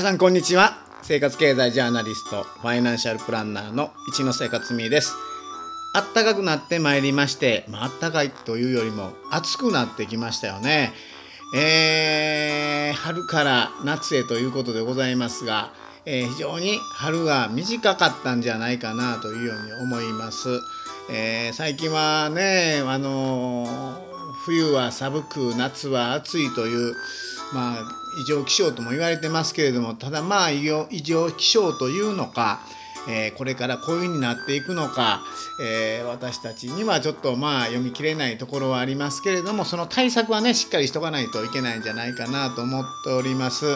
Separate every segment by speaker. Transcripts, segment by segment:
Speaker 1: さんこんにちは。生活経済ジャーナリストファイナンシャルプランナーの一野生活みです。あったかくなってまいりまして、まああったかいというよりも暑くなってきましたよね。えー春から夏へということでございますが、えー非常に春が短かったんじゃないかなというように思います、えー最近はねあの冬は寒く夏は暑いというまあ異常気象とも言われてますけれどもただまあ異常気象というのか、えーこれからこういうふうになっていくのか、えー私たちにはちょっとまあ読み切れないところはありますけれどもその対策はねしっかりしとかないといけないんじゃないかなと思っております。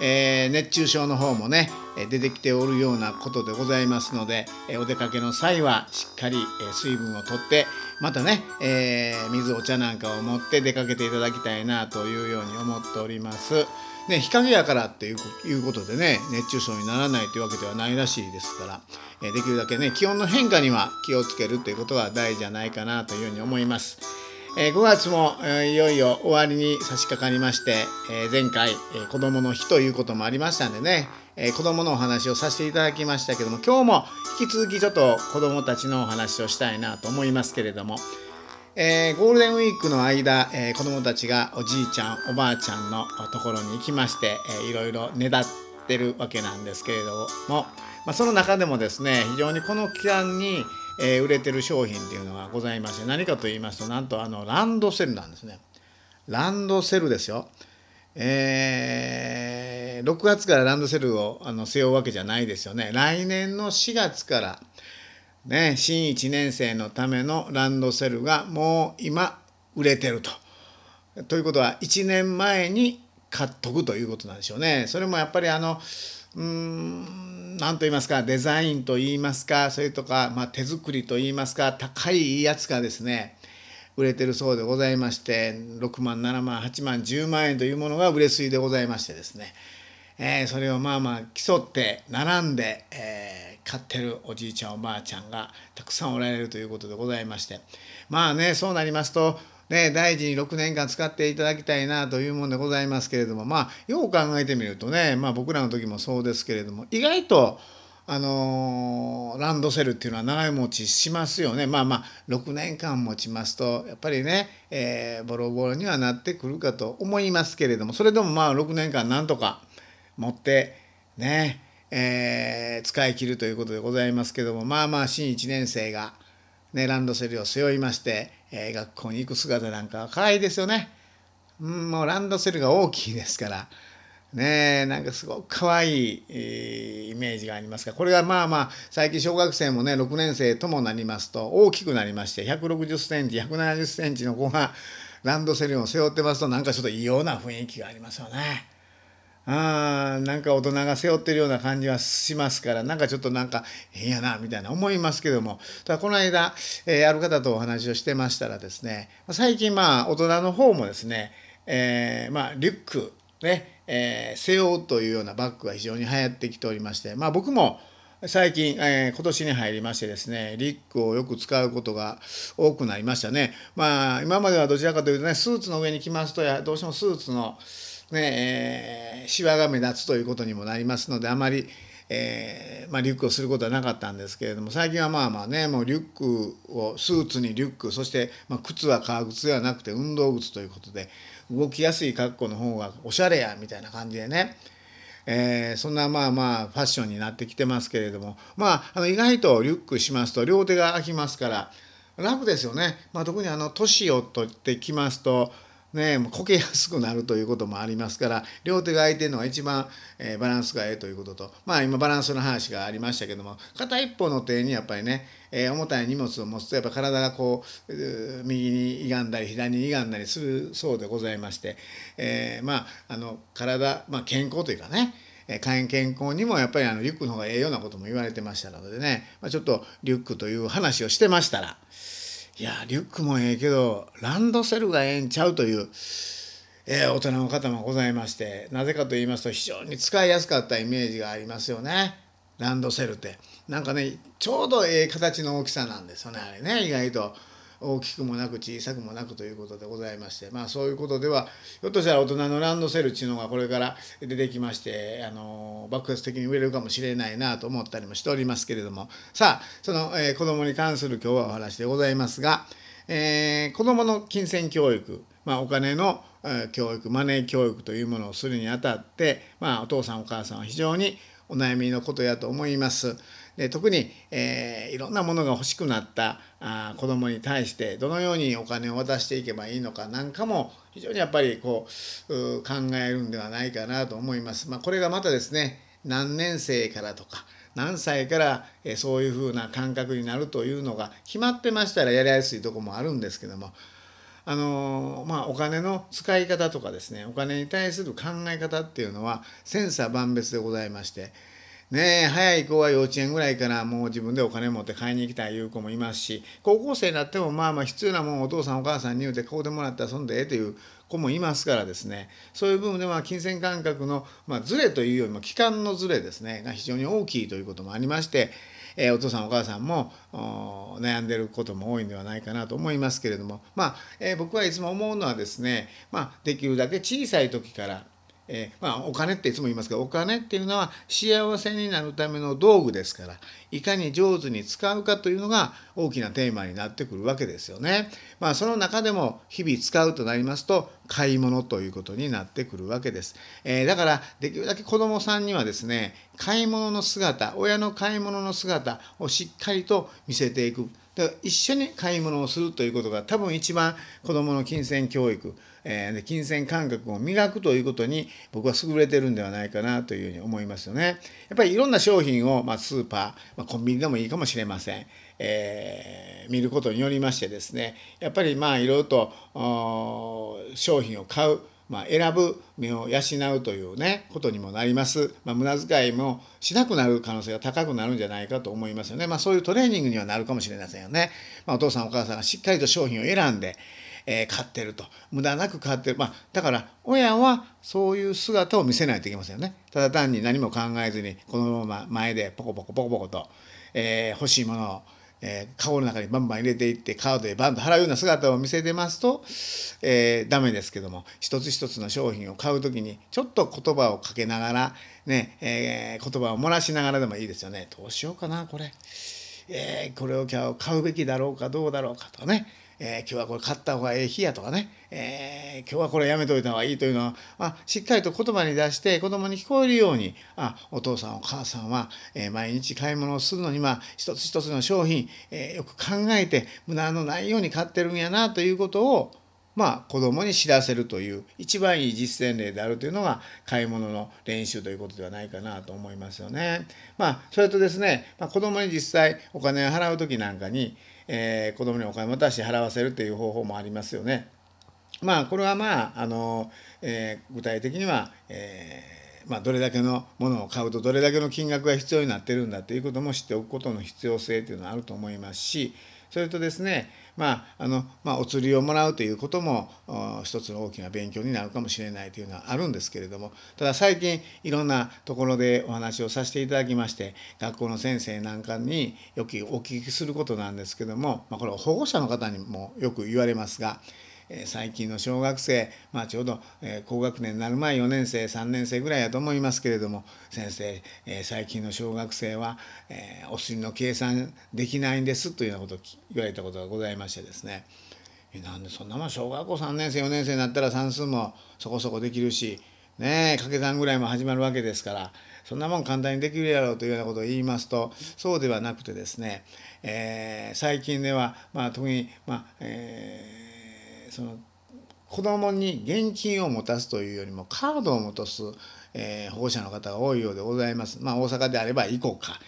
Speaker 1: えー熱中症の方もね出てきておるようなことでございますので、お出かけの際はしっかり、水分をとってまたね、えー水お茶なんかを持って出かけていただきたいなというように思っております。ね、日陰やからっていうことでね熱中症にならないというわけではないらしいですから、えできるだけね気温の変化には気をつけるということが大事じゃないかなというふうに思います。えー5月も、えーいよいよ終わりに差し掛かりまして、えー前回、えー子どもの日ということもありましたんでね、えー子どものお話をさせていただきましたけども今日も引き続きちょっと子どもたちのお話をしたいなと思いますけれども、えーゴールデンウィークの間、えー子どもたちがおじいちゃんおばあちゃんのところに行きまして、えーいろいろねだってるわけなんですけれども、まあ、その中でもですね非常にこの期間に、えー売れてる商品っていうのがございまして何かと言いますとなんとあのランドセルなんですね。ランドセルですよ。えー6月からランドセルをあの背負うわけじゃないですよね。来年の4月からね、新1年生のためのランドセルがもう今売れてると。ということは1年前に買っとくということなんでしょうね。それもやっぱりあのうん何と言いますかデザインと言いますかそれとか、まあ、手作りと言いますか高いやつがですね売れてるそうでございまして6万7万8万10万円というものが売れ筋でございましてですね、えーそれをまあまあ競って並んで、えー買ってるおじいちゃんおばあちゃんがたくさんおられるということでございまして。まあねそうなりますとね、大事に6年間使っていただきたいなというものでございますけれどもまあよう考えてみるとね、まあ、僕らの時もそうですけれども意外とあのーランドセルっていうのは長い持ちしますよね。まあまあ6年間持ちますとやっぱりね、えーボロボロにはなってくるかと思いますけれどもそれでもまあ6年間なんとか持ってね、えー使い切るということでございますけどもまあまあ新1年生が、ね、ランドセルを背負いまして、えー学校に行く姿なんかは可愛いですよね。うん、もうランドセルが大きいですからねえなんかすごく可愛い、えーイメージがありますがこれがまあまあ最近小学生もね6年生ともなりますと大きくなりまして160センチ170センチの子がランドセルを背負ってますとなんかちょっと異様な雰囲気がありますよね。あーなんか大人が背負ってるような感じはしますからなんかちょっとなんか変やなみたいな思いますけどもただこの間、えーある方とお話をしてましたらですね最近まあ大人の方もですね、えーまあ、リュックね、えー背負うというようなバッグが非常に流行ってきておりましてまあ僕も最近、えー今年に入りましてですねリュックをよく使うことが多くなりましたね。まあ今まではどちらかというとねスーツの上に着ますとどうしてもスーツのねえーシワが目立つということにもなりますのであまり、えーまあ、リュックをすることはなかったんですけれども最近はまあまあねもうリュックをスーツにリュックそして、まあ、靴は革靴ではなくて運動靴ということで動きやすい格好の方がおしゃれやみたいな感じでねえーそんなまあまあファッションになってきてますけれどもまああの意外とリュックしますと両手が空きますから楽ですよね、まあ、特にあの年を取ってきますとねこけやすくなるということもありますから両手が空いてるのが一番、えーバランスがええということとまあ今バランスの話がありましたけども片一方の手にやっぱりね、えー重たい荷物を持つとやっぱ体がこう右に歪んだり左に歪んだりするそうでございまして、えーまああの体、まあ、健康というかねえー健康にもやっぱりあのリュックの方がええようなことも言われてましたのでね、まあ、ちょっとリュックという話をしてましたらいやリュックもええけどランドセルがええんちゃうという、えー大人の方もございましてなぜかと言いますと非常に使いやすかったイメージがありますよね。ランドセルって。なんかねちょうどええ形の大きさなんですよねあれね意外と。大きくもなく小さくもなくということでございましてまあそういうことではひょっとしたら大人のランドセルっていうのがこれから出てきましてあの爆発的に売れるかもしれないなと思ったりもしておりますけれどもさあその、えー、子どもに関する今日はお話でございますが、えー、子どもの金銭教育、まあ、お金の教育マネー教育というものをするにあたって、まあ、お父さんお母さんは非常にお悩みのことやと思います。で特に、えー、いろんなものが欲しくなったあ子どもに対してどのようにお金を渡していけばいいのかなんかも非常にやっぱりこう考えるんではないかなと思います。まあ、これがまたですね何年生からとか何歳からそういうふうな感覚になるというのが決まってましたらやりやすいとこもあるんですけどもあのまあ、お金の使い方とかですねお金に対する考え方っていうのは千差万別でございましてねえ早い子は幼稚園ぐらいからもう自分でお金持って買いに行きたいいう子もいますし高校生になってもまあまあ必要なもんお父さんお母さんに言うてこうでもらったらそんでええという子もいますからですね。そういう部分では金銭感覚の、まあ、ズレというよりも期間のズレですね。が非常に大きいということもありまして、えー、お父さんお母さんも悩んでることも多いんではないかなと思いますけれどもまあ、えー、僕はいつも思うのはですね、まあ、できるだけ小さい時からえー、まあ、お金っていつも言いますけどお金っていうのは幸せになるための道具ですからいかに上手に使うかというのが大きなテーマになってくるわけですよね。まあ、その中でも日々使うとなりますと買い物ということになってくるわけです。えー、だからできるだけ子どもさんにはですね買い物の姿親の買い物の姿をしっかりと見せていく。一緒に買い物をするということが多分一番子どもの金銭教育えー、金銭感覚を磨くということに僕は優れてるんではないかなというふうに思いますよね。やっぱりいろんな商品を、まあ、スーパー、まあ、コンビニでもいいかもしれません。えー、見ることによりましてですねやっぱりまあいろいろと商品を買うまあ、選ぶ目を養うというねことにもなります、まあ、無駄遣いもしなくなる可能性が高くなるんじゃないかと思いますよね、まあ、そういうトレーニングにはなるかもしれませんよね、まあ、お父さんお母さんがしっかりと商品を選んで、えー、買ってると。無駄なく買ってる、まあ、だから親はそういう姿を見せないといけませんよね。ただ単に何も考えずにこのまま前でポコポコポコポコと、えー、欲しいものをえー、顔の中にバンバン入れていってカードでバンと払うような姿を見せてますと、えー、ダメですけども一つ一つの商品を買う時にちょっと言葉をかけながらね、えー、言葉を漏らしながらでもいいですよね。どうしようかなこれ、えー、これを買うべきだろうかどうだろうかとね。えー、今日はこれ買った方がええ日やとかね、えー、今日はこれやめといた方がいいというのは、まあ、しっかりと言葉に出して子供に聞こえるようにあお父さんお母さんは、えー、毎日買い物をするのに、まあ、一つ一つの商品、えよく考えて無駄のないように買ってるんやなということをまあ、子供に知らせるという一番いい実践例であるというのが買い物の練習ということではないかなと思いますよね。まあ、それとですね、まあ、子供に実際お金を払う時なんかに、えー、子供にお金を渡して払わせるという方法もありますよね。まあこれはまああの、えー、具体的には、えーまあ、どれだけのものを買うとどれだけの金額が必要になってるんだということも知っておくことの必要性というのはあると思いますしそれとですねまああのまあ、お釣りをもらうということも一つの大きな勉強になるかもしれないというのはあるんですけれどもただ最近いろんなところでお話をさせていただきまして学校の先生なんかによくお聞きすることなんですけども、まあ、これは保護者の方にもよく言われますがえ最近の小学生、まあ、ちょうど、え高学年になる前4年生3年生ぐらいやと思いますけれども先生、え最近の小学生は、えお釣りの計算できないんですというようなことを言われたことがございましてですね。なんでそんなもん小学校3年生4年生になったら算数もそこそこできるしねえ掛け算ぐらいも始まるわけですからそんなもん簡単にできるやろうというようなことを言いますとそうではなくてですね、えー、最近では、まあ、特に、まあえーその子供に現金を持たすというよりもカードを持たす、えー、保護者の方が多いようでございます。まあ、大阪であればイコカ、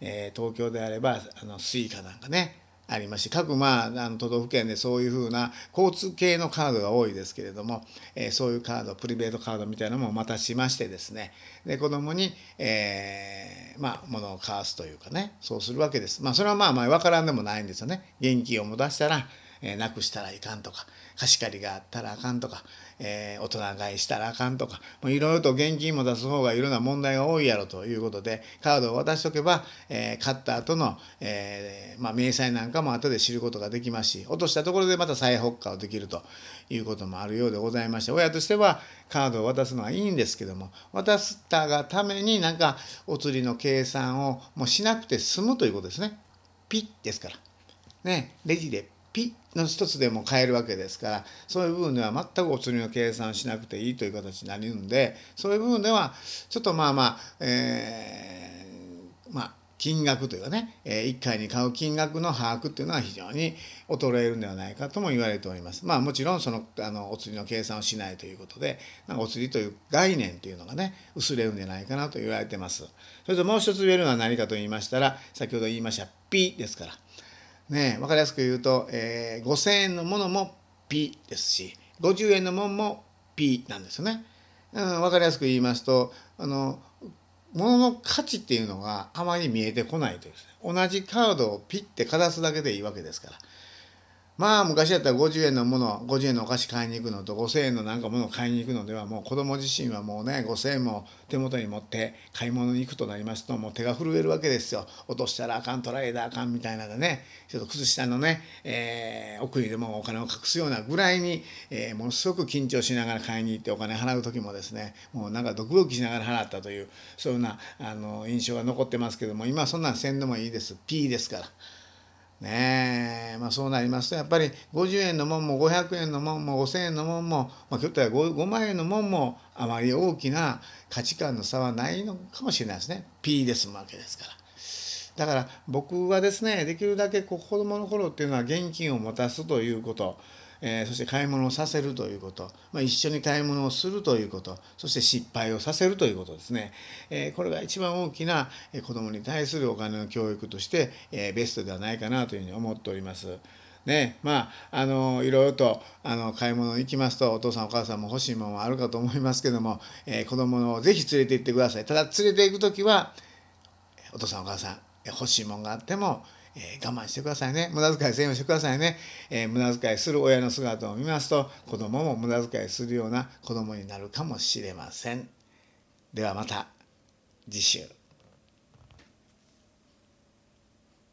Speaker 1: えー、東京であればあのスイカなんかねありますし各、まあ、あの都道府県でそういうふうな交通系のカードが多いですけれども、えー、そういうカードプリペイドカードみたいなのもまたしましてですねで子供に、えー、まあ物を買わすというかねそうするわけです。まあそれはまあまあ分からんでもないんですよね。現金を持たしたらえー、なくしたらいかんとか貸し借りがあったらあかんとか、えー、大人買いしたらあかんとかいろいろと現金も出す方がいろんな問題が多いやろということでカードを渡しとけば、えー、買った後の、えーまあ、明細なんかも後で知ることができますし落としたところでまた再保管できるということもあるようでございまして親としてはカードを渡すのはいいんですけども渡したがためになんかお釣りの計算をもうしなくて済むということですね。ピッですから。ね、レジでの一つでも買えるわけですからそういう部分では全くお釣りの計算しなくていいという形になるんでそういう部分ではちょっとまあまあ、えー、まあ金額というかね、え1回に買う金額の把握っていうのは非常に衰えるんではないかとも言われております。まあもちろんそのあのお釣りの計算をしないということでなんかお釣りという概念というのがね薄れるんじゃないかなと言われてます。それともう一つ言えるのは何かと言いましたら先ほど言いました「ピ」ですから。ね分かりやすく言うと、えー、5,000円のものも P ですし50円のものも P なんですよね。うん、分かりやすく言いますとあの物の価値っていうのがあまり見えてこないというですね同じカードをピッてかざすだけでいいわけですからまあ昔だったら50円のもの50円のお菓子買いに行くのと5000円のなんかものを買いに行くのではもう子供自身はもうね5000円も手元に持って買い物に行くとなりますともう手が震えるわけですよ落としたらあかん取られたらあかんみたいなのねちょっと靴下のね、えー、奥にでもお金を隠すようなぐらいに、えー、ものすごく緊張しながら買いに行ってお金払う時もですねもうなんかドキドキしながら払ったというそういうようなあの印象が残ってますけども今そんなんせんでもいいです P ですから。ねえ、まあ、そうなりますとやっぱり50円のもんも500円のもんも5,000円のもんも、まあ、ひょっとら 5, 5万円のもんもあまり大きな価値観の差はないのかもしれないですね。P で済むわけですから。だから僕はですねできるだけこ子どもの頃っていうのは現金を持たすということ。えー、そして買い物をさせるということ、まあ、一緒に買い物をするということ。そして失敗をさせるということですね、えー、これが一番大きな子どもに対するお金の教育として、えー、ベストではないかなというふうに思っております。ね。まあ、あのいろいろとあの買い物行きますとお父さんお母さんも欲しいものはあるかと思いますけども、えー、子供をぜひ連れて行ってください。ただ連れて行く時はお父さんお母さん欲しいものがあってもえー、我慢してくださいね。無駄遣いせんようにしてくださいね、えー、無駄遣いする親の姿を見ますと子供も無駄遣いするような子供になるかもしれません。ではまた次週。